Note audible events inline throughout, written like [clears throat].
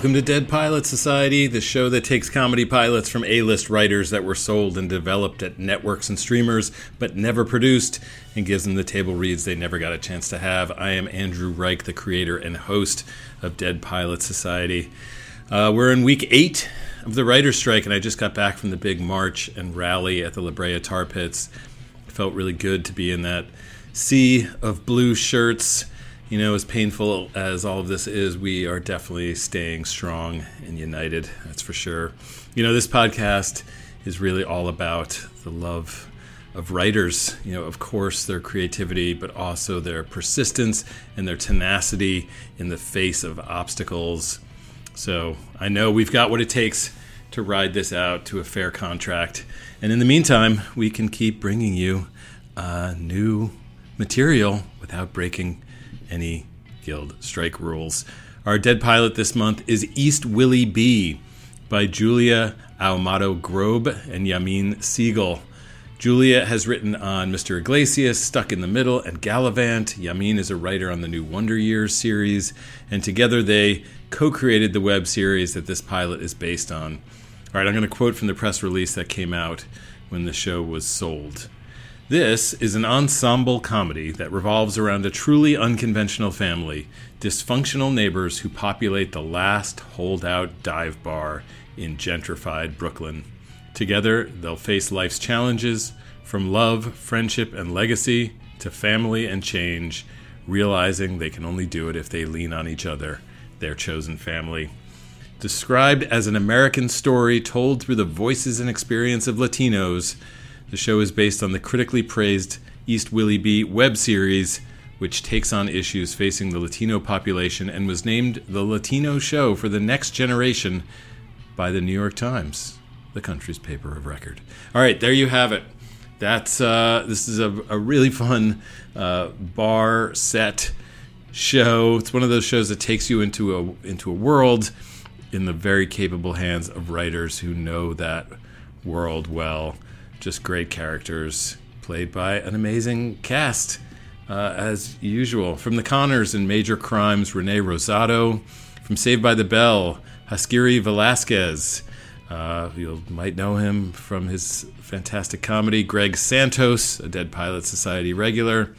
Welcome to Dead Pilot Society, the show that takes comedy pilots from A list writers that were sold and developed at networks and streamers, but never produced, and gives them the table reads they never got a chance to have. I am Andrew Reich, the creator and host of Dead Pilot Society. Uh, we're in week eight of the writer's strike, and I just got back from the big march and rally at the La Brea Tar Pits. It felt really good to be in that sea of blue shirts you know, as painful as all of this is, we are definitely staying strong and united. That's for sure. You know, this podcast is really all about the love of writers. You know, of course, their creativity, but also their persistence and their tenacity in the face of obstacles. So I know we've got what it takes to ride this out to a fair contract. And in the meantime, we can keep bringing you uh, new material without breaking any guild strike rules. Our dead pilot this month is East WillyB by Julia Ahumada Grob and Yamin Segal. Julia has written on Mr. Iglesias, Stuck in the Middle, and Galavant. Yamin is a writer on the new Wonder Years series, and together they co created the web series that this pilot is based on. All right, I'm going to quote from the press release that came out when the show was sold. This is an ensemble comedy that revolves around a truly unconventional family, dysfunctional neighbors who populate the last holdout dive bar in gentrified Brooklyn. Together, they'll face life's challenges from love, friendship, and legacy to family and change, realizing they can only do it if they lean on each other, their chosen family. Described as an American story told through the voices and experience of Latinos, the show is based on the critically praised East WillyB web series, which takes on issues facing the Latino population and was named the Latino show for the next generation by the New York Times, the country's paper of record. All right, there you have it. That's uh, this is a, a really fun uh, bar set show. It's one of those shows that takes you into a into a world in the very capable hands of writers who know that world well just great characters played by an amazing cast, uh, as usual. From The Conners and Major Crimes, Rene Rosado. From Saved by the Bell, Haskiri Velazquez. Uh, you might know him from his fantastic comedy. Greg Santos, a Dead Pilot Society regular.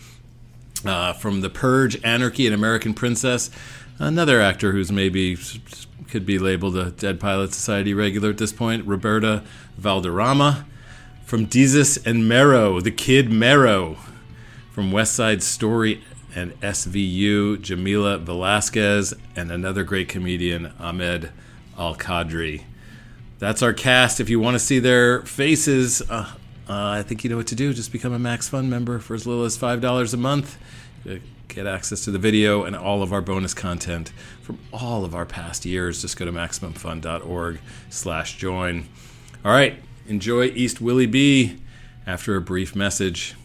Uh, from The Purge, Anarchy, and American Princess, another actor who's maybe could be labeled a Dead Pilot Society regular at this point, Roberta Valderrama. From Desus and Mero, the kid Mero. From West Side Story and SVU, Jamila Velazquez, and another great comedian, Ahmed Al-Kadri. That's our cast. If you want to see their faces, uh, uh, I think you know what to do. Just become a Max Fund member for as little as $5 a month. Get access to the video and all of our bonus content from all of our past years. Just go to MaximumFund.org slash join. All right, Enjoy East WillyB after a brief message.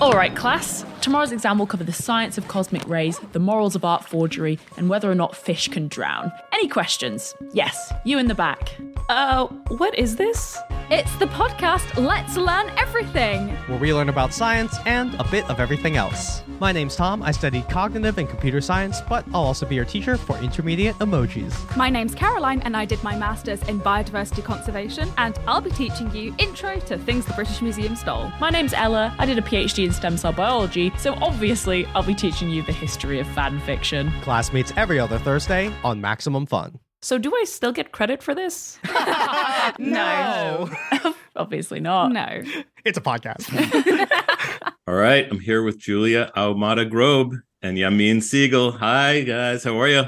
All right, class. Tomorrow's exam will cover the science of cosmic rays, the morals of art forgery, and whether or not fish can drown. Any questions? Yes, you in the back. Uh, what is this? It's the podcast Let's Learn Everything, where we learn about science and a bit of everything else. My name's Tom. I studied cognitive and computer science, but I'll also be your teacher for intermediate emojis. My name's Caroline, and I did my master's in biodiversity conservation, and I'll be teaching you intro to things the British Museum stole. My name's Ella. I did a PhD in stem cell biology, so obviously I'll be teaching you the history of fan fiction. Class meets every other Thursday on Maximum Fun. So, do I still get credit for this? [laughs] [laughs] no. Obviously not. No. [laughs] It's a podcast. All right. I'm here with Julia Ahumada Grob and Yamin Segal. Hi, guys. How are you?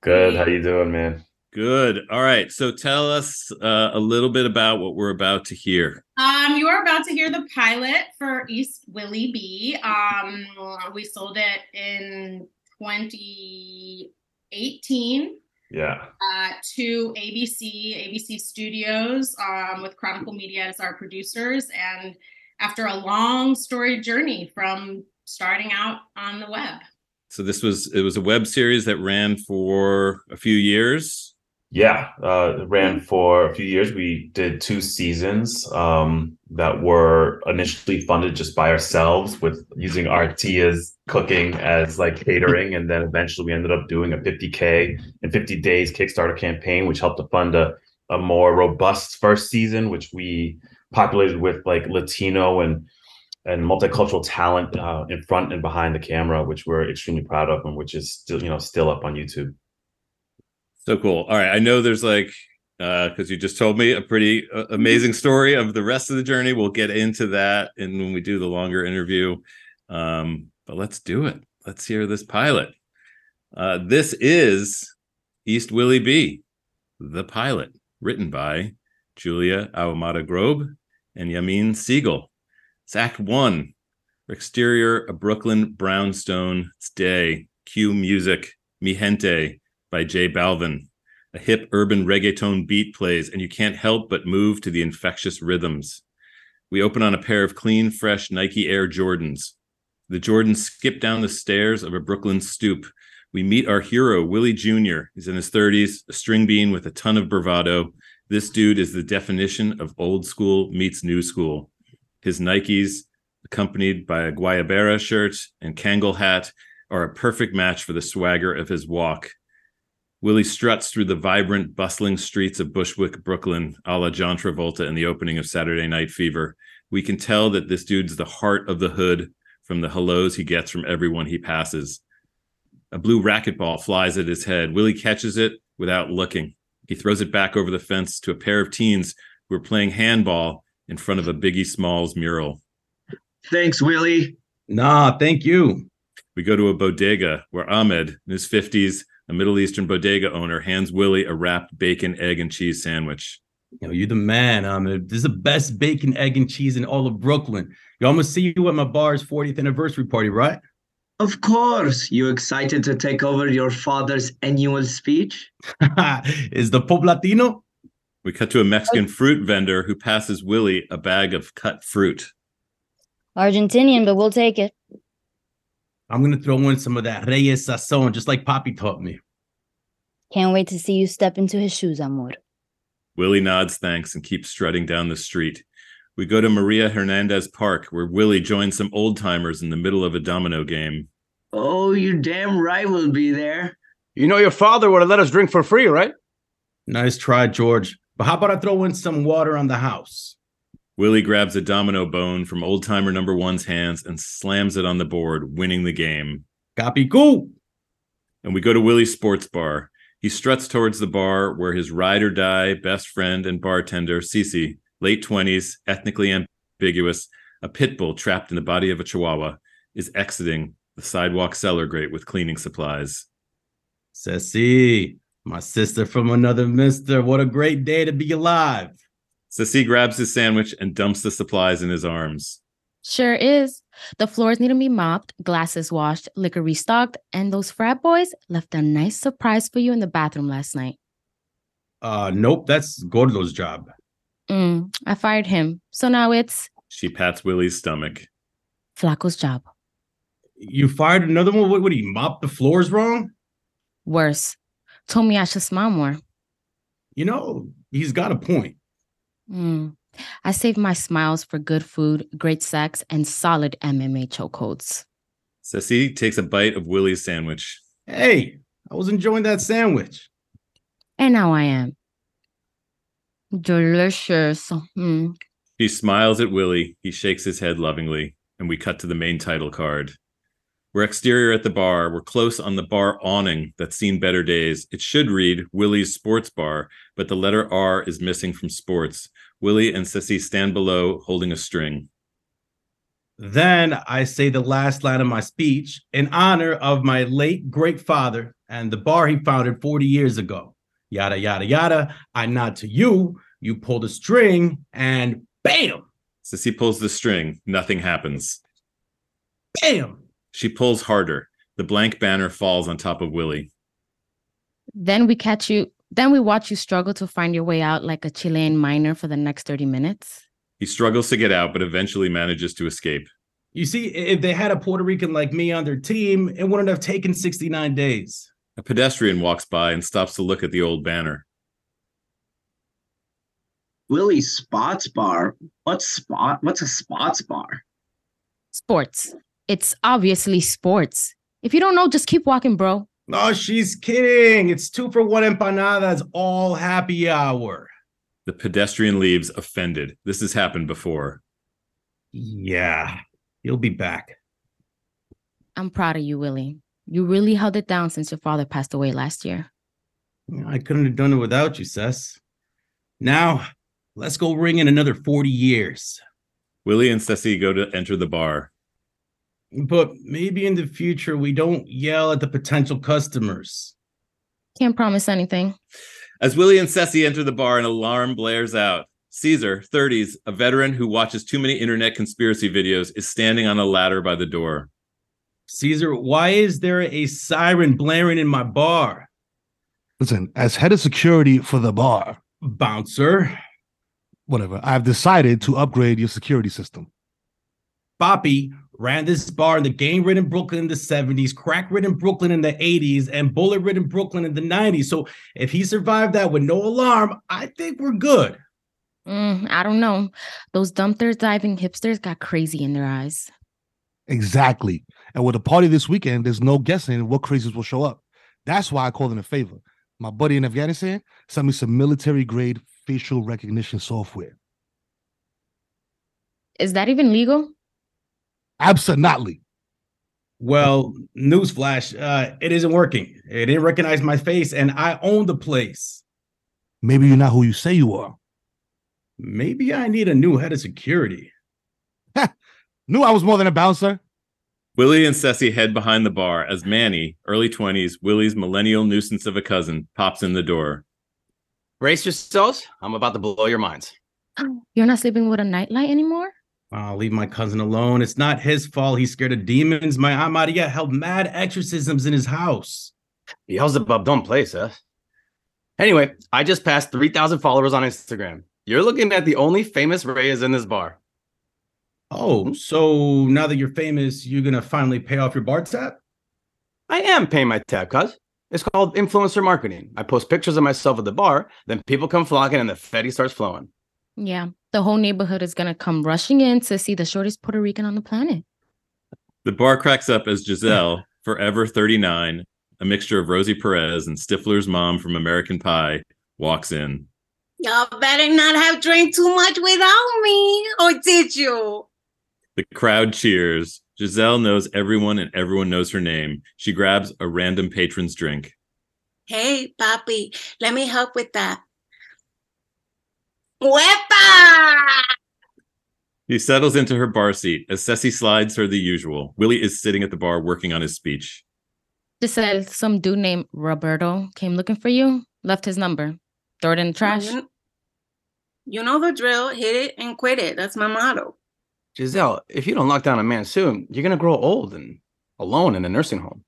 Good. How you doing, man? Good. All right. So tell us uh, a little bit about what we're about to hear. Um, you are about to hear the pilot for East WillyB. Um, we sold it in 2018 yeah. Uh, to ABC, ABC Studios, um, with Chronicle Media as our producers. And after a long story journey from starting out on the web. So this was it was a web series that ran for a few years. Yeah, uh, ran for a few years. We did two seasons um, that were initially funded just by ourselves with using our tias cooking as like catering. And then eventually we ended up doing a 50K and 50 days Kickstarter campaign, which helped to fund a, a more robust first season, which we populated with like Latino and and multicultural talent uh, in front and behind the camera, which we're extremely proud of, and which is still you know still up on YouTube. So cool. All right, I know there's like uh because uh, you just told me a pretty uh, amazing story of the rest of the journey. We'll get into that and when we do the longer interview. Um, but let's do it. Let's hear this pilot. Uh, this is East WillyB, the pilot, written by Julia Ahumada Grob and Yamin Segal. It's Act One. Exterior, a Brooklyn brownstone. It's day. Cue music. Mi Gente by J Balvin. A hip urban reggaeton beat plays, and you can't help but move to the infectious rhythms. We open on a pair of clean, fresh Nike Air Jordans. The Jordans skip down the stairs of a Brooklyn stoop. We meet our hero, Willie Jr. He's in his 30s, a string bean with a ton of bravado. This dude is the definition of old school meets new school. His Nikes, accompanied by a Guayabera shirt and Kangol hat, are a perfect match for the swagger of his walk. Willie struts through the vibrant, bustling streets of Bushwick, Brooklyn, a la John Travolta in the opening of Saturday Night Fever. We can tell that this dude's the heart of the hood from the hellos he gets from everyone he passes. A blue racquetball flies at his head. Willie catches it without looking. He throws it back over the fence to a pair of teens who are playing handball in front of a Biggie Smalls mural. Thanks, Willie. Nah, thank you. We go to a bodega where Ahmed, in his 50s, a Middle Eastern bodega owner hands Willie a wrapped bacon, egg, and cheese sandwich. You know, you're the man. Um, this is the best bacon, egg, and cheese in all of Brooklyn. You almost see you at my bar's 40th anniversary party, right? Of course. You excited to take over your father's annual speech? [laughs] is the Pope Latino? We cut to a Mexican fruit vendor who passes Willie a bag of cut fruit. Argentinian, but we'll take it. I'm gonna throw in some of that Reyes Sazon, just like Poppy taught me. Can't wait to see you step into his shoes, amor. Willie nods thanks and keeps strutting down the street. We go to Maria Hernandez Park, where Willie joins some old timers in the middle of a domino game. Oh, you damn right we'll be there. You know your father would have let us drink for free, right? Nice try, George. But how about I throw in some water on the house? Willie grabs a domino bone from old timer number one's hands and slams it on the board, winning the game. Capicú. And we go to Willie's sports bar. He struts towards the bar where his ride or die best friend and bartender, Ceci, late 20s, ethnically ambiguous, a pit bull trapped in the body of a chihuahua, is exiting the sidewalk cellar grate with cleaning supplies. Ceci, my sister from another mister. What a great day to be alive. Sissy grabs his sandwich and dumps the supplies in his arms. Sure is. The floors need to be mopped, glasses washed, liquor restocked, and those frat boys left a nice surprise for you in the bathroom last night. Uh, nope, that's Gordo's job. Mm, I fired him. So now it's. She pats Willie's stomach. Flaco's job. You fired another one? What would he mop the floors wrong? Worse. Told me I should smile more. You know, he's got a point. Mm. I save my smiles for good food, great sex, and solid MMA chokeholds. Ceci takes a bite of Willie's sandwich. Hey, I was enjoying that sandwich. And now I am. Delicious. Mm. He smiles at Willie. He shakes his head lovingly, and we cut to the main title card. We're exterior at the bar. We're close on the bar awning that's seen better days. It should read Willie's Sports Bar, but the letter R is missing from sports. Willie and Sissy stand below holding a string. Then I say the last line of my speech in honor of my late great father and the bar he founded 40 years ago. Yada, yada, yada. I nod to you. You pull the string and bam. Sissy pulls the string. Nothing happens. Bam. She pulls harder. The blank banner falls on top of Willie. Then we catch you. Then we watch you struggle to find your way out like a Chilean miner for the next 30 minutes. He struggles to get out, but eventually manages to escape. You see, if they had a Puerto Rican like me on their team, it wouldn't have taken 69 days. A pedestrian walks by and stops to look at the old banner. Willie Spots Bar. What's spot? What's a Spots Bar? Sports. It's obviously sports. If you don't know, just keep walking, bro. Oh, she's kidding. It's two for one empanadas, all happy hour. The pedestrian leaves offended. This has happened before. Yeah, you'll be back. I'm proud of you, Willie. You really held it down since your father passed away last year. I couldn't have done it without you, Sess. Now, let's go ring in another 40 years. Willie and Ceci go to enter the bar. But maybe in the future, we don't yell at the potential customers. Can't promise anything. As Willie and Ceci enter the bar, an alarm blares out. Caesar, 30s, a veteran who watches too many internet conspiracy videos, is standing on a ladder by the door. Caesar, why is there a siren blaring in my bar? Listen, as head of security for the bar, bouncer, whatever, I've decided to upgrade your security system. Boppy ran this bar in the gang ridden Brooklyn in the 70s, crack ridden Brooklyn in the 80s, and bullet ridden Brooklyn in the 90s. So if he survived that with no alarm, I think we're good. Mm, I don't know. Those dumpster diving hipsters got crazy in their eyes. Exactly. And with a party this weekend, there's no guessing what crazies will show up. That's why I called in a favor. My buddy in Afghanistan sent me some military grade facial recognition software. Is that even legal? Absolutely. Well, newsflash, uh, it isn't working. It didn't recognize my face, and I own the place. Maybe you're not who you say you are. Maybe I need a new head of security. Knew I was more than a bouncer. Willie and Ceci head behind the bar as Manny, early 20s, Willie's millennial nuisance of a cousin, pops in the door. Brace yourselves. I'm about to blow your minds. [gasps] You're not sleeping with a nightlight anymore? I'll leave my cousin alone. It's not his fault. He's scared of demons. My Aunt Maria held mad exorcisms in his house. Beelzebub don't play, Seth. Anyway, I just passed 3,000 followers on Instagram. You're looking at the only famous Reyes in this bar. Oh, so now that you're famous, you're gonna finally pay off your bar tab? I am paying my tab, cuz. It's called influencer marketing. I post pictures of myself at the bar, then people come flocking and the fetty starts flowing. Yeah, the whole neighborhood is gonna come rushing in to see the shortest Puerto Rican on the planet. The bar cracks up as Giselle, [laughs] forever 39, a mixture of Rosie Perez and Stifler's mom from American Pie, walks in. Y'all better not have drank too much without me, or did you? The crowd cheers. Giselle knows everyone and everyone knows her name. She grabs a random patron's drink. Hey, Papi, let me help with that. Wepa! He settles into her bar seat as Ceci slides her the usual. Willie is sitting at the bar working on his speech. Just said some dude named Roberto came looking for you, left his number. Throw it in the trash. You, you know the drill. Hit it and quit it. That's my motto. Giselle, if you don't lock down a man soon, you're gonna grow old and alone in a nursing home.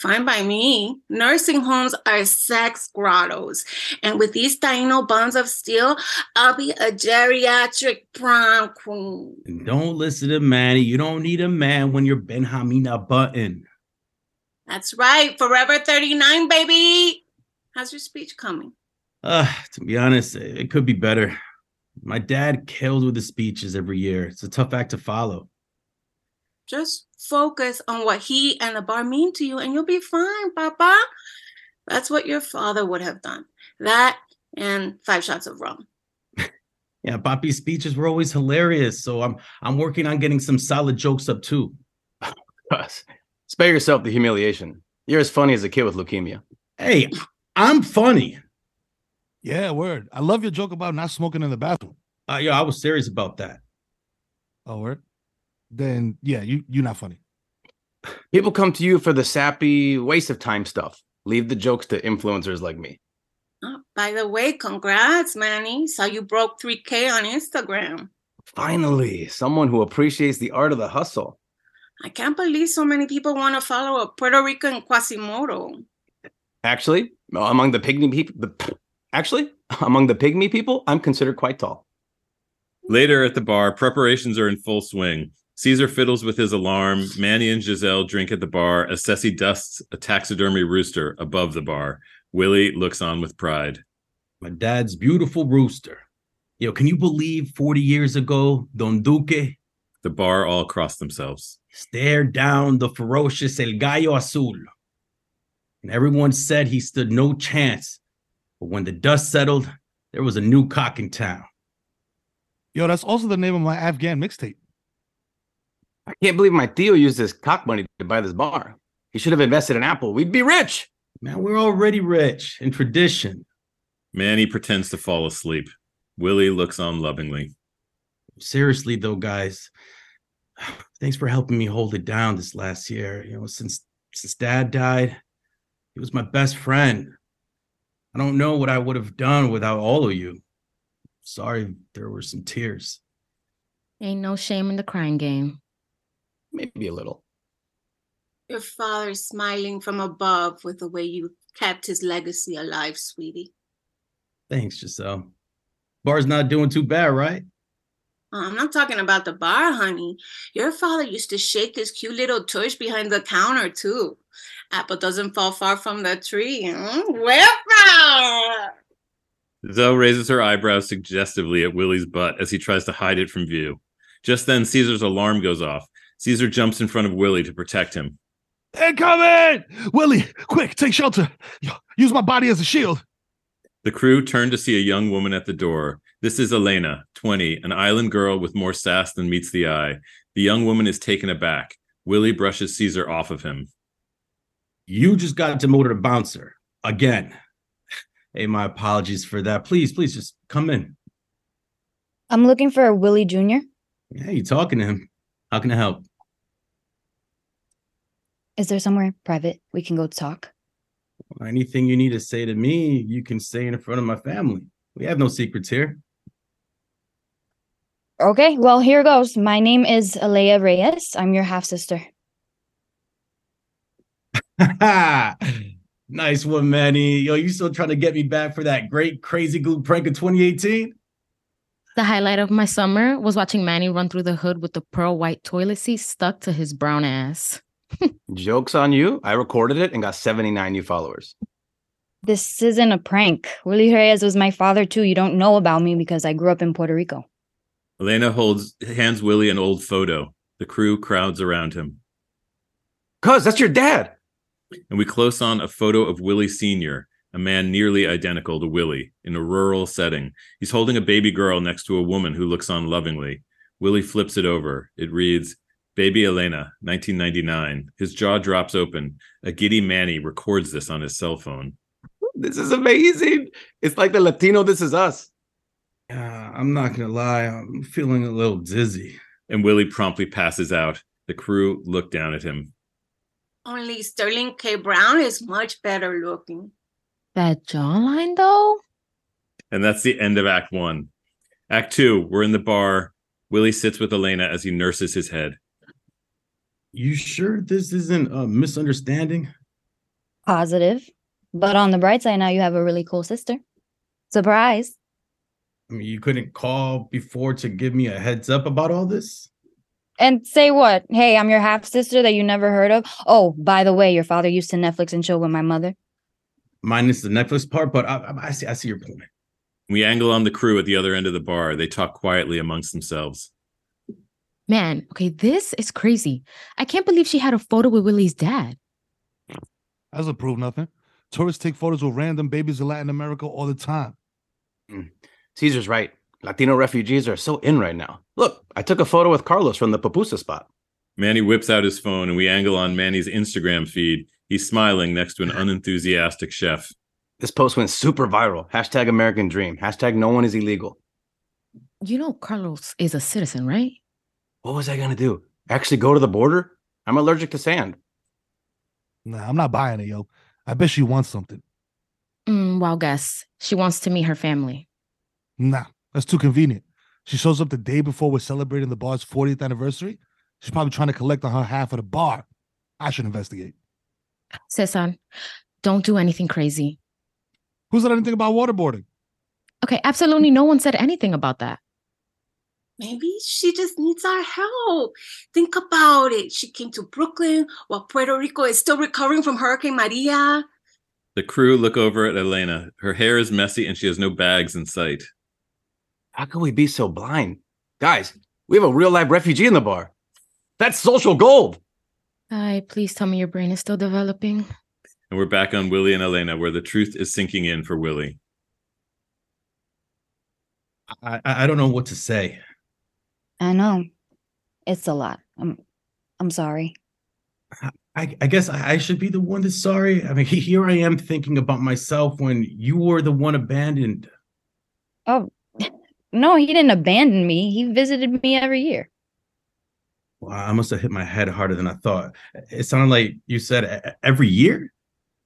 Fine by me. Nursing homes are sex grottos. And with these Taino bonds of steel, I'll be a geriatric prom queen. And don't listen to Manny. You don't need a man when you're Benjamina Button. That's right. Forever 39, baby. How's your speech coming? Uh, to be honest, it could be better. My dad kills with the speeches every year. It's a tough act to follow. Just focus on what he and the bar mean to you, and you'll be fine, Papa. That's what your father would have done. That and five shots of rum. [laughs] yeah, Papi's speeches were always hilarious. So I'm I'm working on getting some solid jokes up too. [laughs] Spare yourself the humiliation. You're as funny as a kid with leukemia. Hey, I'm funny. Yeah, word. I love your joke about not smoking in the bathroom. Uh, yeah, I was serious about that. Oh, word. Then yeah, you you're not funny. People come to you for the sappy waste of time stuff. Leave the jokes to influencers like me. Oh, by the way, congrats, Manny. Saw you broke 3K on Instagram. Finally, someone who appreciates the art of the hustle. I can't believe so many people want to follow a Puerto Rican Quasimodo. Actually, among the pygmy people, the actually among the pygmy people, I'm considered quite tall. Later at the bar, preparations are in full swing. Caesar fiddles with his alarm. Manny and Giselle drink at the bar as Ceci dusts a taxidermy rooster above the bar. Willie looks on with pride. My dad's beautiful rooster. Yo, can you believe 40 years ago, Don Duque The bar all crossed themselves. stared down the ferocious El Gallo Azul? And everyone said he stood no chance. But when the dust settled, there was a new cock in town. Yo, that's also the name of my Afghan mixtape. I can't believe my tío used his cock money to buy this bar. He should have invested in Apple. We'd be rich. Man, we're already rich in tradition. Manny pretends to fall asleep. Willie looks on lovingly. Seriously, though, guys, thanks for helping me hold it down this last year. You know, since since Dad died, he was my best friend. I don't know what I would have done without all of you. Sorry, there were some tears. Ain't no shame in the crying game. Maybe a little. Your father is smiling from above with the way you kept his legacy alive, sweetie. Thanks, Giselle. Bar's not doing too bad, right? Uh, I'm not talking about the bar, honey. Your father used to shake his cute little tush behind the counter, too. Apple doesn't fall far from the tree. Hmm? Well, Zoe raises her eyebrows suggestively at Willie's butt as he tries to hide it from view. Just then, Caesar's alarm goes off. Caesar jumps in front of Willie to protect him. Incoming! Willie, quick, take shelter. Use my body as a shield. The crew turn to see a young woman at the door. This is Elena, 20, an island girl with more sass than meets the eye. The young woman is taken aback. Willie brushes Caesar off of him. You just got demoted to bouncer again. Hey, my apologies for that. Please, please just come in. I'm looking for a Willie Jr. Yeah, you talking to him. How can I help? Is there somewhere private we can go talk? Anything you need to say to me, you can say in front of my family. We have no secrets here. Okay, well, here goes. My name is Alea Reyes. I'm your half sister. [laughs] nice one, Manny. Yo, you still trying to get me back for that great crazy glue prank of 2018? The highlight of my summer was watching Manny run through the hood with the pearl white toilet seat stuck to his brown ass. Joke's on you. I recorded it and got 79 new followers. This isn't a prank. Willie Reyes was my father, too. You don't know about me because I grew up in Puerto Rico. Elena holds hands Willie an old photo. The crew crowds around him. Cuz, that's your dad. And we close on a photo of Willie Sr., a man nearly identical to Willie, in a rural setting. He's holding a baby girl next to a woman who looks on lovingly. Willie flips it over. It reads, Baby Elena, 1999. His jaw drops open. A giddy Manny records this on his cell phone. This is amazing. It's like the Latino This Is Us. Yeah, I'm not gonna lie, I'm feeling a little dizzy. And Willie promptly passes out. The crew look down at him. only Sterling K. Brown is much better looking. That jawline, though? And that's the end of Act One. Act Two, we're in the bar. Willie sits with Elena as he nurses his head. You sure this isn't a misunderstanding? Positive. But on the bright side, now you have a really cool sister. Surprise. I mean, you couldn't call before to give me a heads up about all this? And say what? Hey, I'm your half sister that you never heard of. Oh, by the way, your father used to Netflix and chill with my mother. Minus the Netflix part, but I, I, I see I see your point. We angle on the crew at the other end of the bar. They talk quietly amongst themselves. Man, okay, this is crazy. I can't believe she had a photo with Willie's dad. Doesn't prove nothing. Tourists take photos with random babies in Latin America all the time. Mm. Caesar's right. Latino refugees are so in right now. Look, I took a photo with Carlos from the Pupusa spot. Manny whips out his phone and we angle on Manny's Instagram feed. He's smiling next to an unenthusiastic chef. This post went super viral. Hashtag American Dream. Hashtag no one is illegal. You know, Carlos is a citizen, right? What was I going to do? Actually go to the border? I'm allergic to sand. Nah, I'm not buying it, yo. I bet she wants something. Mm, wild guess. She wants to meet her family. Nah, that's too convenient. She shows up the day before we're celebrating the bar's 40th anniversary. She's probably trying to collect on her half of the bar. I should investigate. Cesar, don't do anything crazy. Who said anything about waterboarding? Okay, absolutely no one said anything about that. Maybe she just needs our help. Think about it. She came to Brooklyn while Puerto Rico is still recovering from Hurricane Maria. The crew look over at Elena. Her hair is messy and she has no bags in sight. How could we be so blind? Guys, we have a real life refugee in the bar. That's social gold. Hi, please tell me your brain is still developing. And we're back on Willie and Elena, where the truth is sinking in for Willie. I, I don't know what to say. I know. It's a lot. I'm I'm sorry. I, I guess I, should be the one that's sorry. I mean, [laughs] here I am thinking about myself when you were the one abandoned. Oh, [laughs] no, he didn't abandon me. He visited me every year. Well, I must have hit my head harder than I thought. It sounded like you said every year.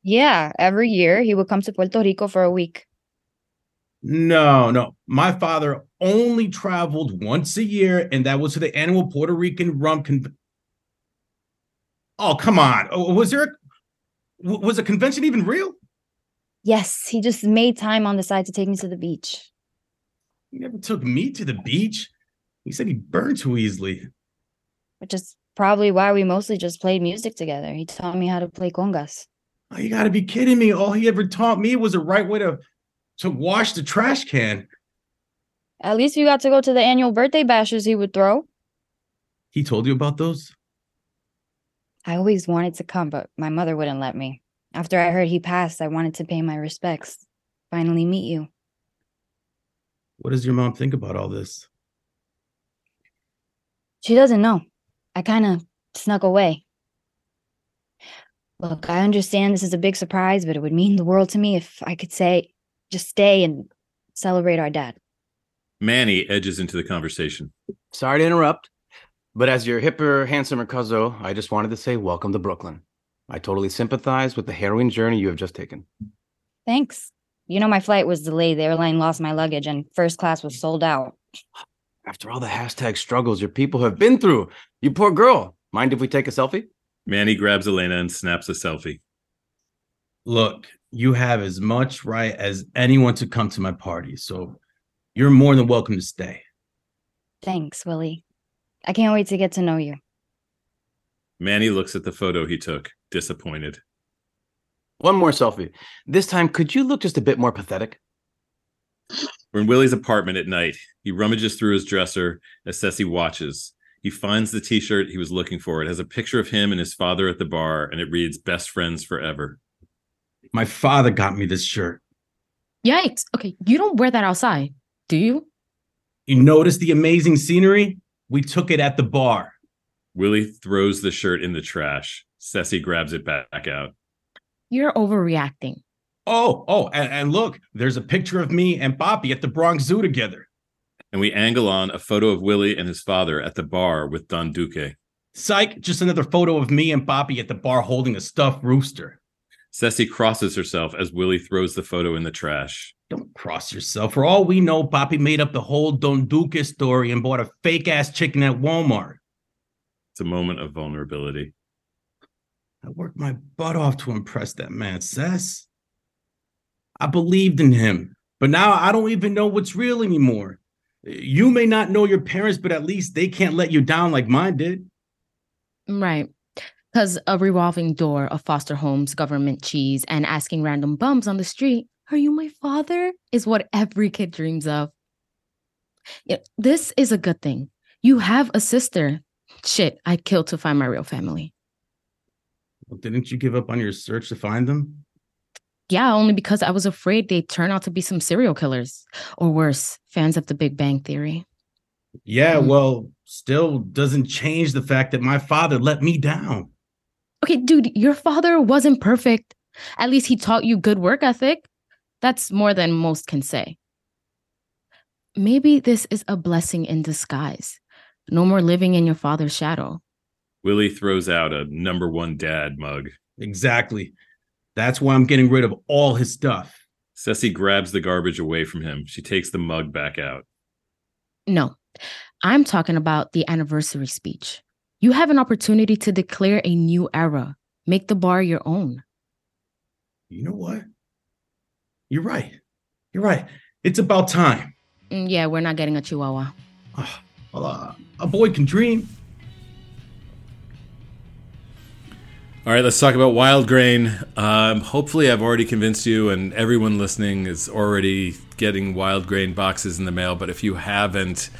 Yeah, every year he would come to Puerto Rico for a week. No, no. My father only traveled once a year, and that was to the annual Puerto Rican rum convention. Oh, come on. Oh, Was there a, was a convention even real? Yes, he just made time on the side to take me to the beach. He never took me to the beach. He said he burned too easily. Which is probably why we mostly just played music together. He taught me how to play congas. Oh, you got to be kidding me. All he ever taught me was the right way to to wash the trash can. At least we got to go to the annual birthday bashes he would throw. He told you about those? I always wanted to come, but my mother wouldn't let me. After I heard he passed, I wanted to pay my respects. Finally meet you. What does your mom think about all this? She doesn't know. I kind of snuck away. Look, I understand this is a big surprise, but it would mean the world to me if I could say, just stay and celebrate our dad. Manny edges into the conversation. Sorry to interrupt, but as your hipper, handsomer cousin, I just wanted to say welcome to Brooklyn. I totally sympathize with the harrowing journey you have just taken. Thanks. You know, my flight was delayed. The airline lost my luggage, and first class was sold out. After all the hashtag struggles your people have been through, you poor girl. Mind if we take a selfie? Manny grabs Elena and snaps a selfie. Look, you have as much right as anyone to come to my party, so you're more than welcome to stay. Thanks, Willie. I can't wait to get to know you. Manny looks at the photo he took, disappointed. One more selfie. This time, could you look just a bit more pathetic? We're in Willie's apartment at night. He rummages through his dresser as Ceci watches. He finds the t shirt he was looking for. It has a picture of him and his father at the bar, and it reads Best Friends Forever. My father got me this shirt. Yikes. Okay, you don't wear that outside, do you? You notice the amazing scenery? We took it at the bar. Willie throws the shirt in the trash. Ceci grabs it back out. You're overreacting. Oh, oh, and, and look, there's a picture of me and Poppy at the Bronx Zoo together. And we angle on a photo of Willie and his father at the bar with Don Duque. Psych, just another photo of me and Poppy at the bar holding a stuffed rooster. Ceci crosses herself as Willie throws the photo in the trash. Don't cross yourself. For all we know, Poppy made up the whole Don Duque story and bought a fake ass chicken at Walmart. It's a moment of vulnerability. I worked my butt off to impress that man, Cess. I believed in him, but now I don't even know what's real anymore. You may not know your parents, but at least they can't let you down like mine did. Right. Because a revolving door of foster homes, government cheese, and asking random bums on the street, Are you my father? is what every kid dreams of. Yeah, this is a good thing. You have a sister. Shit, I killed to find my real family. Well, didn't you give up on your search to find them? Yeah, only because I was afraid they'd turn out to be some serial killers. Or worse, fans of the Big Bang Theory. Yeah, hmm. well, still doesn't change the fact that my father let me down. Okay, dude, your father wasn't perfect. At least he taught you good work ethic. That's more than most can say. Maybe this is a blessing in disguise. No more living in your father's shadow. Willie throws out a number one dad mug. Exactly. That's why I'm getting rid of all his stuff. Ceci grabs the garbage away from him. She takes the mug back out. No, I'm talking about the anniversary speech. You have an opportunity to declare a new era, make the bar your own. You know what? You're right. You're right. It's about time. Mm, Yeah, we're not getting a chihuahua. Well, uh, a boy can dream. All right, let's talk about Wild Grain. Um, hopefully, I've already convinced you, and everyone listening is already getting wild grain boxes in the mail, but if you haven't,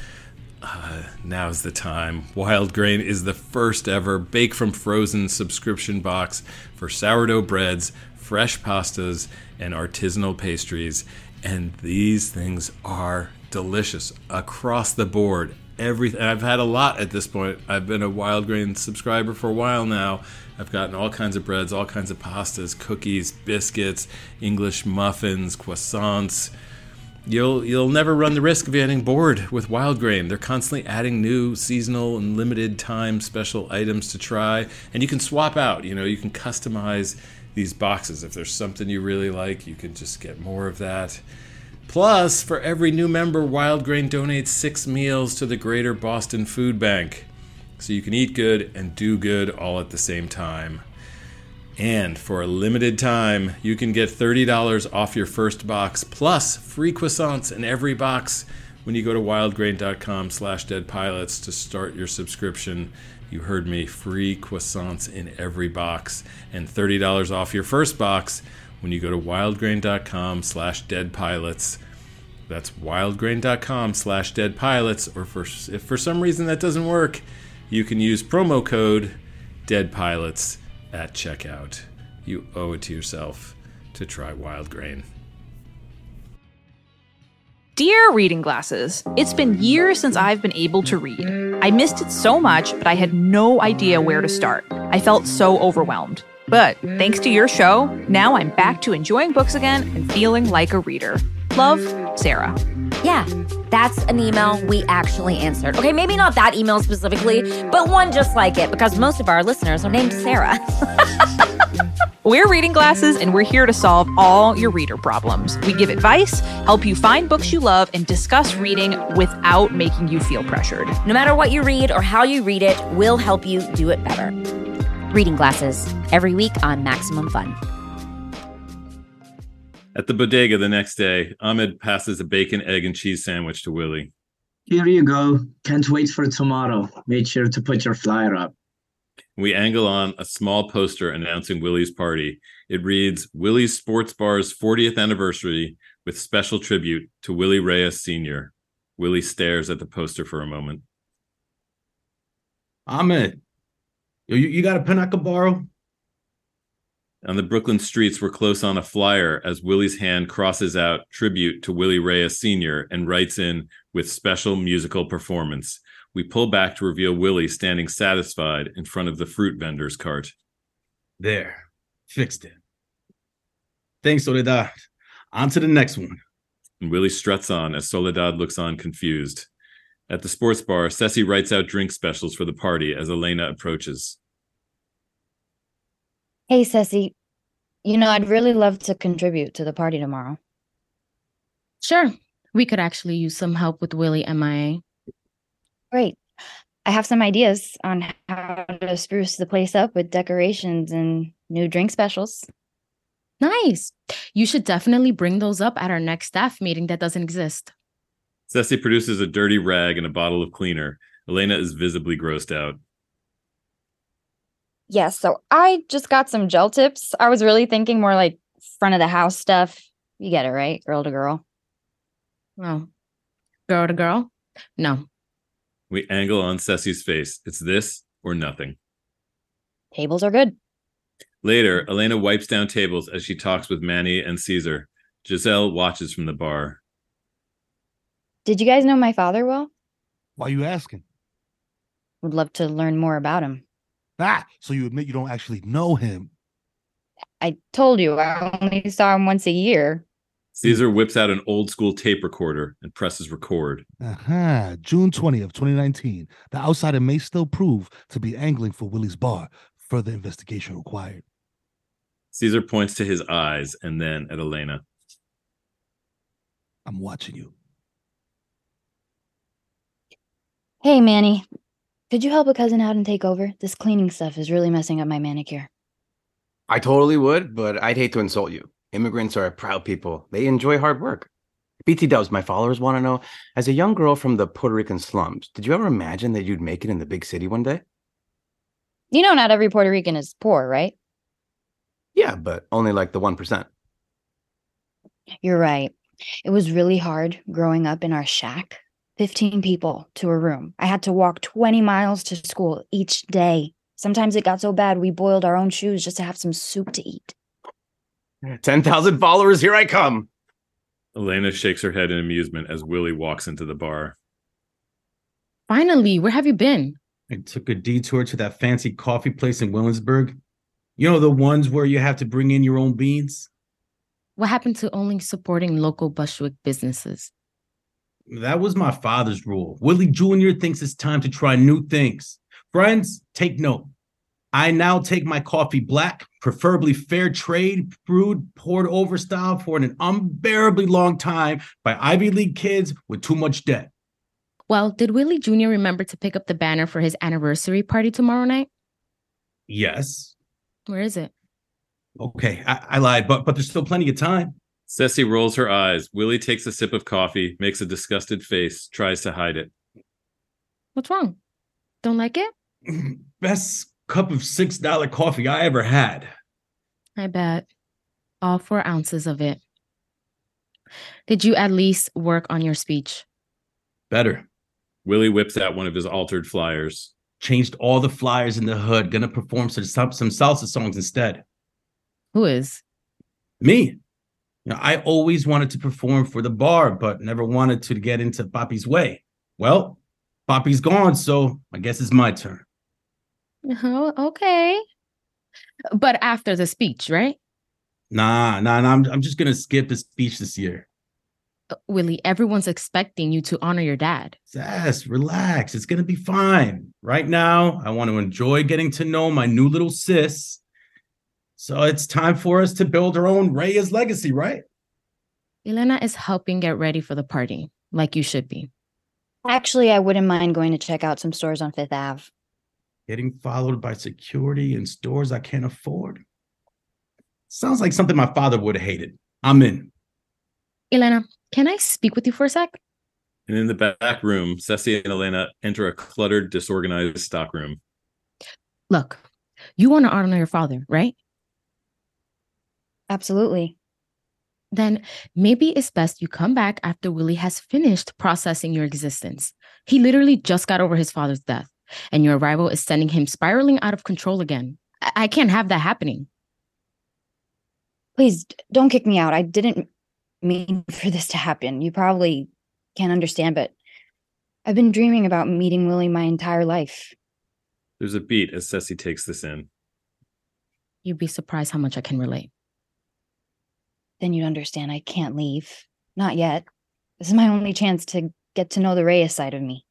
uh, now's the time. Wild Grain is the first ever bake from frozen subscription box for sourdough breads, fresh pastas, and artisanal pastries. And these things are delicious across the board. Everything I've had a lot at this point. I've been a Wild Grain subscriber for a while now. I've gotten all kinds of breads, all kinds of pastas, cookies, biscuits, English muffins, croissants you'll you'll never run the risk of getting bored with wild grain. They're constantly adding new seasonal and limited time special items to try, and you can swap out. You know, you can customize these boxes. If there's something you really like, you can just get more of that. Plus, for every new member, Wild Grain donates six meals to the Greater Boston Food Bank. So you can eat good and do good all at the same time. And for a limited time, you can get $30 off your first box plus free croissants in every box when you go to wildgrain.com slash deadpilots to start your subscription. You heard me, free croissants in every box and $30 off your first box when you go to wildgrain.com slash deadpilots. That's wildgrain.com slash deadpilots. Or for, if for some reason that doesn't work, you can use promo code deadpilots at checkout. You owe it to yourself to try Wild Grain. Dear Reading Glasses, it's been years since I've been able to read. I missed it so much, but I had no idea where to start. I felt so overwhelmed. But thanks to your show, now I'm back to enjoying books again and feeling like a reader. Love, Sarah. Yeah, that's an email we actually answered. Okay, maybe not that email specifically, but one just like it because most of our listeners are named Sarah. [laughs] We're Reading Glasses, and we're here to solve all your reader problems. We give advice, help you find books you love, and discuss reading without making you feel pressured. no matter what you read or how you read it, we'll help you do it better. Reading Glasses, every week on Maximum Fun. At the bodega the next day, Ahmed passes a bacon, egg, and cheese sandwich to Willie. Here you go. Can't wait for tomorrow. Make sure to put your flyer up. We angle on a small poster announcing Willie's party. It reads Willie's Sports Bar's 40th anniversary with special tribute to Willie Reyes Sr. Willie stares at the poster for a moment. Ahmed, you, you got a pen I could borrow? On the Brooklyn streets, we're close on a flyer as Willie's hand crosses out tribute to Willie Reyes Sr. and writes in with special musical performance. We pull back to reveal Willie standing satisfied in front of the fruit vendor's cart. There, fixed it. Thanks, Soledad. On to the next one. And Willie struts on as Soledad looks on confused. At the sports bar, Ceci writes out drink specials for the party as Elena approaches. Hey, Ceci. You know, I'd really love to contribute to the party tomorrow. Sure. We could actually use some help with Willie MIA. Great. I have some ideas on how to spruce the place up with decorations and new drink specials. Nice. You should definitely bring those up at our next staff meeting that doesn't exist. Ceci produces a dirty rag and a bottle of cleaner. Elena is visibly grossed out. Yeah, so I just got some gel tips. I was really thinking more like front of the house stuff. You get it, right? Girl to girl. Oh, girl to girl? No. We angle on Ceci's face. It's this or nothing. Tables are good. Later, Elena wipes down tables as she talks with Manny and Caesar. Giselle watches from the bar. Did you guys know my father well? Why are you asking? Would love to learn more about him. Ah, so you admit you don't actually know him. I told you I only saw him once a year. Caesar whips out an old school tape recorder and presses record. Uh-huh. June 20th, 2019. The outsider may still prove to be angling for Willie's bar. Further investigation required. Caesar points to his eyes and then at Elena. I'm watching you. Hey, Manny. Could you help a cousin out and take over? This cleaning stuff is really messing up my manicure. I totally would, but I'd hate to insult you. Immigrants are a proud people. They enjoy hard work. BT Dubs, my followers want to know as a young girl from the Puerto Rican slums, did you ever imagine that you'd make it in the big city one day? You know, not every Puerto Rican is poor, right? Yeah, but only like the 1%. You're right. It was really hard growing up in our shack. 15 people to a room. I had to walk 20 miles to school each day. Sometimes it got so bad we boiled our own shoes just to have some soup to eat. [laughs] 10,000 followers, here I come. Elena shakes her head in amusement as Willie walks into the bar. Finally, where have you been? I took a detour to that fancy coffee place in Williamsburg. You know, the ones where you have to bring in your own beans? What happened to only supporting local Bushwick businesses? That was my father's rule. Willie Jr. thinks it's time to try new things. Friends, take note. I now take my coffee black, preferably fair trade, brewed, poured over style for an unbearably long time by Ivy League kids with too much debt. Well, did Willie Jr. remember to pick up the banner for his anniversary party tomorrow night? Yes. Where is it? Okay, I, I lied, but but there's still plenty of time. Ceci rolls her eyes. Willie takes a sip of coffee, makes a disgusted face, tries to hide it. What's wrong? Don't like it? [clears throat] Best cup of six dollar coffee I ever had. I bet. All four ounces of it. Did you at least work on your speech? Better. Willie whips out one of his altered flyers. Changed all the flyers in the hood. Gonna perform some some salsa songs instead. Who is? Me. You know, I always wanted to perform for the bar, but never wanted to get into Papi's way. Well, Papi's gone, so I guess it's my turn. Oh, okay. But after the speech, right? Nah, nah, nah. I'm, I'm just gonna skip the speech this year. Uh, Willie, everyone's expecting you to honor your dad. Yes, relax. It's gonna be fine. Right now, I want to enjoy getting to know my new little sis. So it's time for us to build our own Reyes legacy, right? Elena is helping get ready for the party, like you should be. Actually, I wouldn't mind going to check out some stores on Fifth Ave. Getting followed by security in stores I can't afford. Sounds like something my father would have hated. I'm in. Elena, can I speak with you for a sec? And in the back room, Ceci and Elena enter a cluttered, disorganized stockroom. Look, you want to honor your father, right? Absolutely. Then maybe it's best you come back after Willie has finished processing your existence. He literally just got over his father's death, and your arrival is sending him spiraling out of control again. I, I can't have that happening. Please don't kick me out. I didn't mean [laughs] for this to happen. You probably can't understand, but I've been dreaming about meeting Willie my entire life. There's a beat as Ceci takes this in. You'd be surprised how much I can relate. Then you'd understand I can't leave. Not yet. This is my only chance to get to know the Reyes side of me.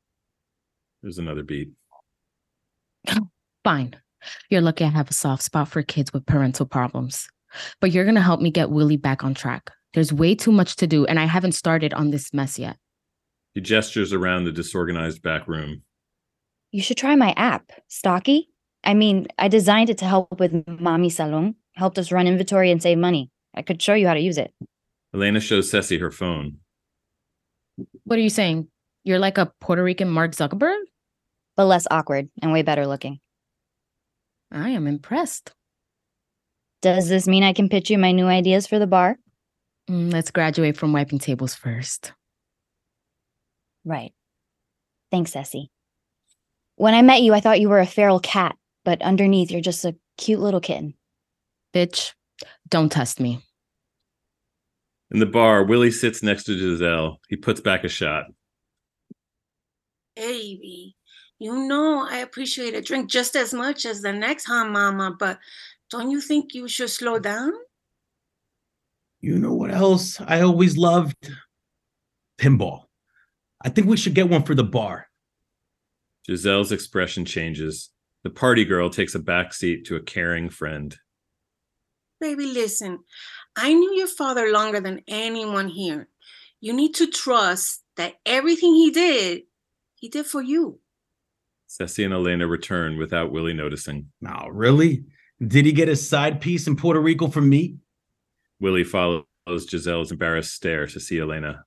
There's another beat. [laughs] Fine. You're lucky I have a soft spot for kids with parental problems. But you're going to help me get Willie back on track. There's way too much to do, and I haven't started on this mess yet. He gestures around the disorganized back room. You should try my app, Stocky. I mean, I designed it to help with Mommy Salon, helped us run inventory and save money. I could show you how to use it. Elena shows Ceci her phone. What are you saying? You're like a Puerto Rican Mark Zuckerberg? But less awkward and way better looking. I am impressed. Does this mean I can pitch you my new ideas for the bar? Mm, let's graduate from wiping tables first. Right. Thanks, Ceci. When I met you, I thought you were a feral cat, but underneath, you're just a cute little kitten. Bitch, don't test me. In the bar, Willie sits next to Giselle. He puts back a shot. Baby, you know I appreciate a drink just as much as the next huh, mama, but don't you think you should slow down? You know what else I always loved? Pinball. I think we should get one for the bar. Giselle's expression changes. The party girl takes a back seat to a caring friend. Baby, listen, I knew your father longer than anyone here. You need to trust that everything he did, he did for you. Ceci and Elena return without Willie noticing. Now, really? Did he get a side piece in Puerto Rico from me? Willie follows Giselle's embarrassed stare to see Elena.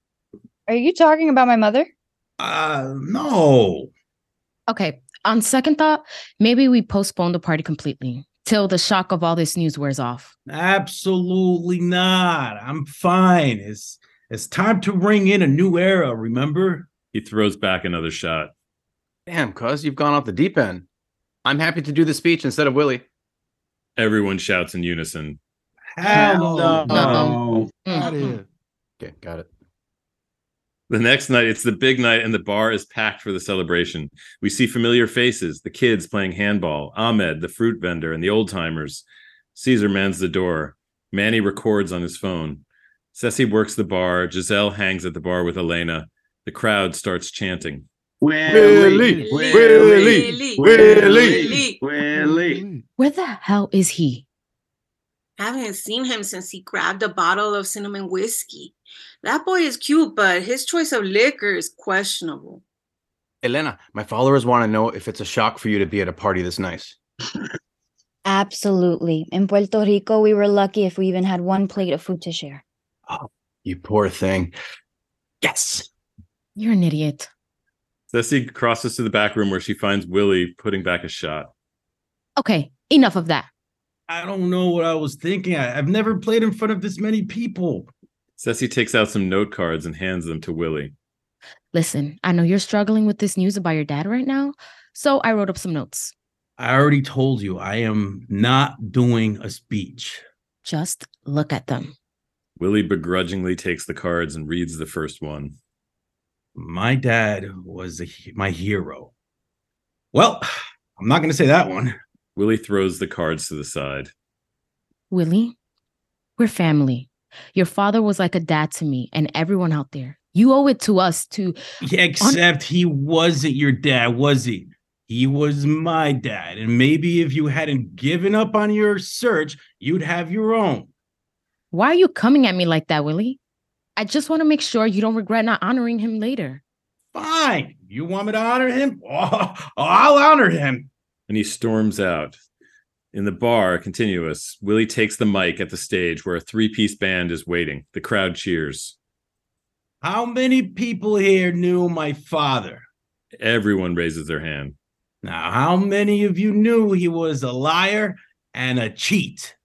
Are you talking about my mother? Uh, no. Okay, on second thought, maybe we postpone the party completely till the shock of all this news wears off. Absolutely not. I'm fine. It's It's time to ring in a new era, remember? He throws back another shot. Damn, cuz you've gone off the deep end. I'm happy to do the speech instead of Willie. Everyone shouts in unison. Hell no. no. Out of. Okay, got it. The next night, it's the big night, and the bar is packed for the celebration. We see familiar faces the kids playing handball, Ahmed, the fruit vendor, and the old timers. Caesar mans the door. Manny records on his phone. Ceci works the bar. Giselle hangs at the bar with Elena. The crowd starts chanting. Willie, Willie, Willie, Willie. Where the hell is he? I Haven't seen him since he grabbed a bottle of cinnamon whiskey. That boy is cute, but his choice of liquor is questionable. Elena, my followers want to know if it's a shock for you to be at a party this nice. [laughs] Absolutely. In Puerto Rico, we were lucky if we even had one plate of food to share. Oh, you poor thing. Yes. You're an idiot. Ceci crosses to the back room where she finds Willie putting back a shot. Okay, enough of that. I don't know what I was thinking. I, I've never played in front of this many people. Ceci takes out some note cards and hands them to Willie. Listen, I know you're struggling with this news about your dad right now, so I wrote up some notes. I already told you I am not doing a speech. Just look at them. Willie begrudgingly takes the cards and reads the first one. My dad was a, my hero. Well, I'm not going to say that one. Willie throws the cards to the side. Willie, we're family. Your father was like a dad to me and everyone out there. You owe it to us to. Yeah, except he wasn't your dad, was he? He was my dad. And maybe if you hadn't given up on your search, you'd have your own. Why are you coming at me like that, Willie? I just want to make sure you don't regret not honoring him later. Fine. You want me to honor him? Oh, [laughs] I'll honor him. And he storms out. In the bar, continuous, Willie takes the mic at the stage where a three piece band is waiting. The crowd cheers. How many people here knew my father? Everyone raises their hand. Now, how many of you knew he was a liar and a cheat?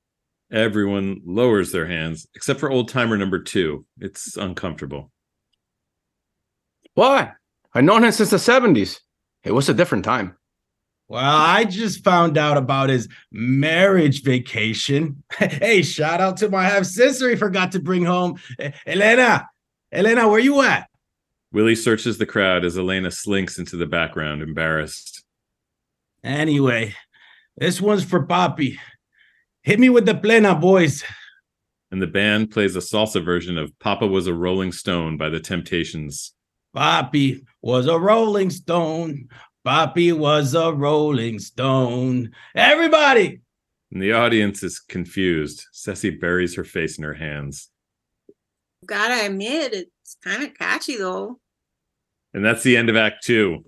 Everyone lowers their hands, except for old timer number two. It's uncomfortable. Why? I've known him since the 70s. It was a different time. Well, I just found out about his marriage vacation. [laughs] hey, shout out to my half sister he forgot to bring home. Elena, Elena, where you at? Willie searches the crowd as Elena slinks into the background, embarrassed. Anyway, this one's for Papi. Hit me with the plena, boys. And the band plays a salsa version of Papa Was a Rolling Stone by the Temptations. Papi was a rolling stone. Papi was a rolling stone. Everybody! And the audience is confused. Ceci buries her face in her hands. Gotta admit, it's kind of catchy though. And that's the end of Act Two.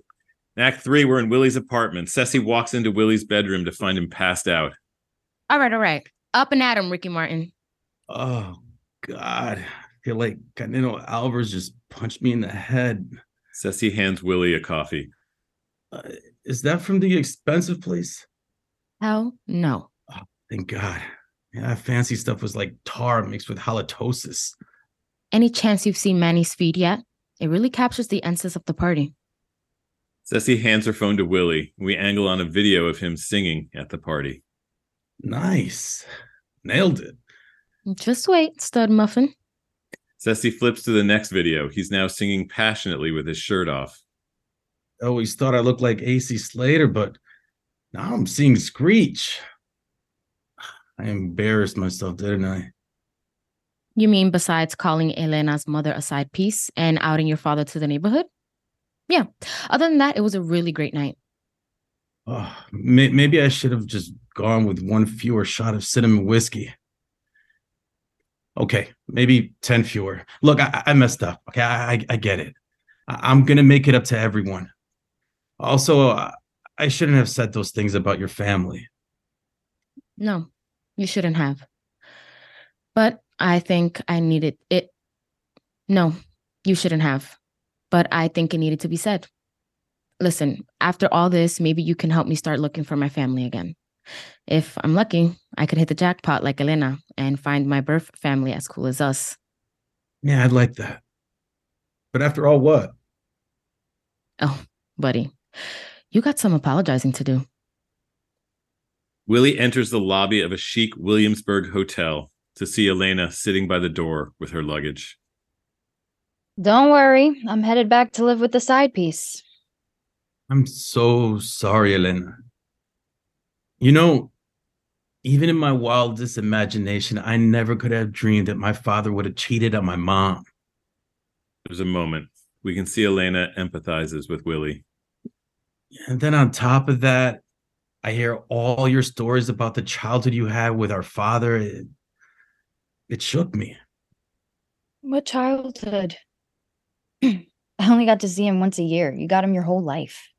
In Act Three, we're in Willie's apartment. Ceci walks into Willie's bedroom to find him passed out. All right, all right. Up and at him, Ricky Martin. Oh, God. I feel like Canelo Alvarez just punched me in the head. Ceci hands Willie a coffee. Uh, is that from the expensive place? Hell no. Thank God. Yeah, that fancy stuff was like tar mixed with halitosis. Any chance you've seen Manny's feed yet? It really captures the essence of the party. Ceci hands her phone to Willie. We angle on a video of him singing at the party. Nice. Nailed it. Just wait, stud muffin. Ceci flips to the next video. He's now singing passionately with his shirt off. I always thought I looked like AC Slater, but now I'm seeing Screech. I embarrassed myself, didn't I? You mean besides calling Elena's mother a side piece and outing your father to the neighborhood? Yeah. Other than that, it was a really great night. Oh, may- maybe I should have just gone with one fewer shot of cinnamon whiskey. Okay, maybe 10 fewer. Look, I, I messed up. Okay, I, I, I get it. I, am going to make it up to everyone. Also, uh, I shouldn't have said those things about your family. No, you shouldn't have. But I think I needed it. No, you shouldn't have. But I think it needed to be said. Listen, after all this, maybe you can help me start looking for my family again. If I'm lucky, I could hit the jackpot like Elena and find my birth family as cool as us. Yeah, I'd like that. But after all, what? Oh, buddy, you got some apologizing to do. Willie enters the lobby of a chic Williamsburg hotel to see Elena sitting by the door with her luggage. Don't worry, I'm headed back to live with the side piece. I'm so sorry, Elena. You know, even in my wildest imagination, I never could have dreamed that my father would have cheated on my mom. There's a moment. We can see Elena empathizes with Willie. And then on top of that, I hear all your stories about the childhood you had with our father. It, it shook me. What childhood? [clears throat] I only got to see him once a year. You got him your whole life.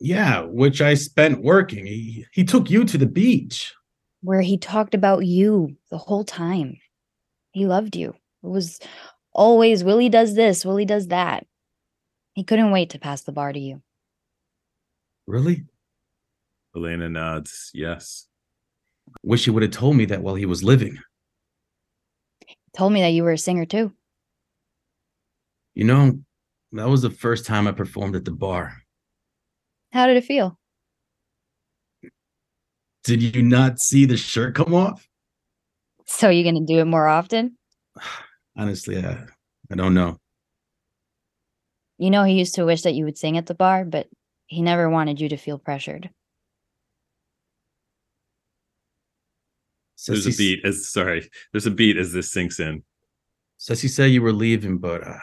Yeah, which I spent working. He, he took you to the beach. Where he talked about you the whole time. He loved you. It was always Willie does this, Willie does that. He couldn't wait to pass the bar to you. Really? Elena nods, yes. Wish he would have told me that while he was living. Told me that you were a singer too. You know, that was the first time I performed at the bar. How did it feel? Did you not see the shirt come off? So you're gonna do it more often? [sighs] Honestly, I, I don't know. You know he used to wish that you would sing at the bar, but he never wanted you to feel pressured. There's a beat as sorry. There's a beat as this sinks in. Ceci said you were leaving, but uh,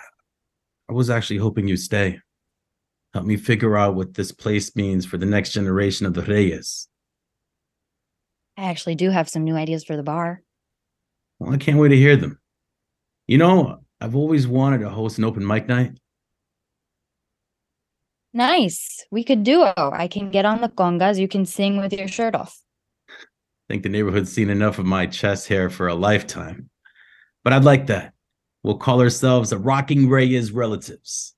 I was actually hoping you'd stay. Help me figure out what this place means for the next generation of the Reyes. I actually do have some new ideas for the bar. Well, I can't wait to hear them. You know, I've always wanted to host an open mic night. Nice. We could duo. I can get on the congas. You can sing with your shirt off. I think the neighborhood's seen enough of my chest hair for a lifetime. But I'd like that. We'll call ourselves the Rocking Reyes Relatives.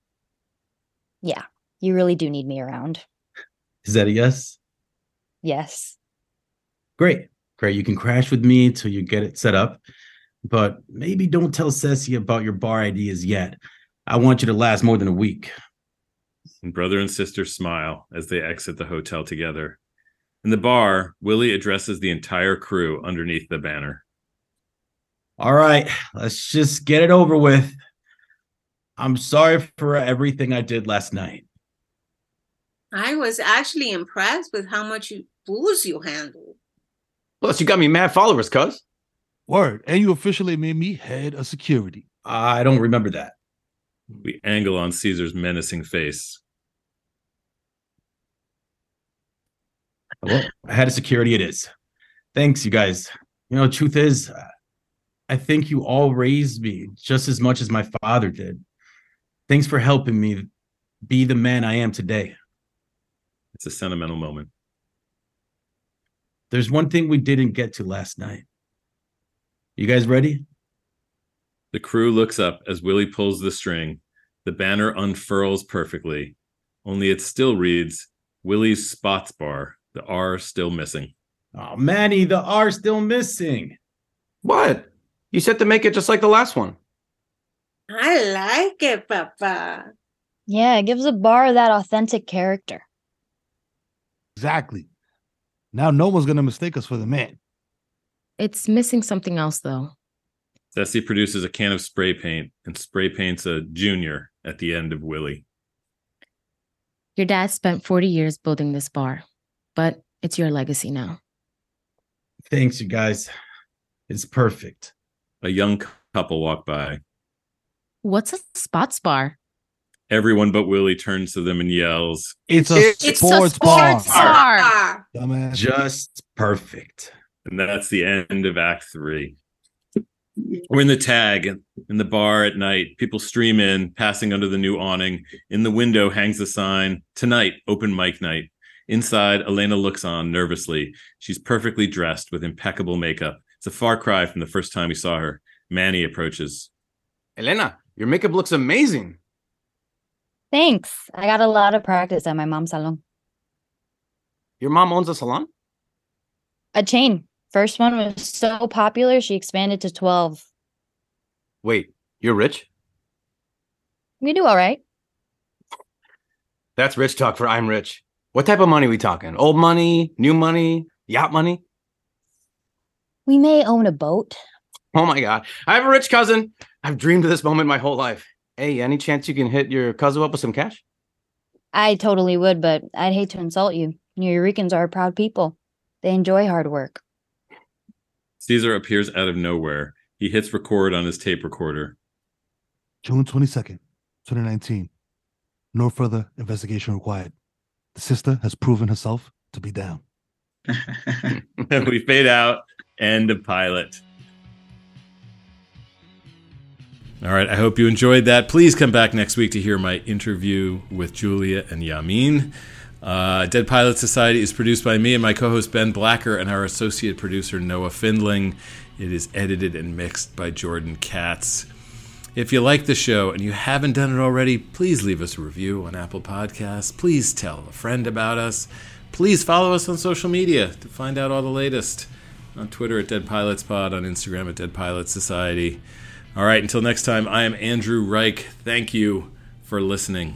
Yeah, you really do need me around. Is that a yes? Yes. Great. Great. You can crash with me till you get it set up. But maybe don't tell Ceci about your bar ideas yet. I want you to last more than a week. And brother and sister smile as they exit the hotel together. In the bar, Willie addresses the entire crew underneath the banner. All right, let's just get it over with. I'm sorry for everything I did last night. I was actually impressed with how much you booze you handled. Plus, you got me mad followers, cuz. Word. And you officially made me head of security. I don't remember that. We angle on Caesar's menacing face. Well, I had a security it is. Thanks, you guys. You know, truth is, I think you all raised me just as much as my father did. Thanks for helping me be the man I am today. It's a sentimental moment. There's one thing we didn't get to last night. You guys ready? The crew looks up as Willie pulls the string. The banner unfurls perfectly, only it still reads Willie's Spots Bar, the R still missing. Oh, Manny, the R still missing. What? You said to make it just like the last one. I like it, Papa. Yeah, it gives a bar that authentic character. Exactly. Now no one's gonna mistake us for the man. It's missing something else, though. Ceci produces a can of spray paint and spray paints a junior at the end of Willie. Your dad spent 40 years building this bar, but it's your legacy now. Thanks, you guys. It's perfect. A young couple walk by. What's a spots bar? Everyone but Willie turns to them and yells, It's a It's sports, a sports bar. bar. Just perfect. and that's the end of Act Three. We're in the tag in the bar at night. People stream in, passing under the new awning. In the window hangs a sign Tonight, open mic night. Inside, Elena looks on nervously. She's perfectly dressed with impeccable makeup. It's a far cry from the first time we saw her. Manny approaches. Elena, your makeup looks amazing. Thanks. I got a lot of practice at my mom's salon. Your mom owns a salon? A chain. First one was so popular, she expanded to 12. Wait, You're rich? We do all right. That's rich talk for I'm rich. What type of money we talking? Old money, new money, yacht money? We may own a boat. Oh my god. I have a rich cousin. I've dreamed of this moment my whole life. Hey, any chance you can hit your cousin up with some cash? I totally would, but I'd hate to insult you. Nuyoricans are a proud people. They enjoy hard work. Caesar appears out of nowhere. He hits record on his tape recorder. June 22nd, 2019. No further investigation required. The sister has proven herself to be down. [laughs] we fade out. End of pilot. All right, I hope you enjoyed that. Please come back next week to hear my interview with Julia and Yamin. Uh, Dead Pilot Society is produced by me and my co host Ben Blacker and our associate producer Noah Findling. It is edited and mixed by Jordan Katz. If you like the show and you haven't done it already, please leave us a review on Apple Podcasts. Please tell a friend about us. Please follow us on social media to find out all the latest. On Twitter at Dead Pilots Pod, on Instagram at Dead Pilot Society. All right, until next time, I am Andrew Reich. Thank you for listening.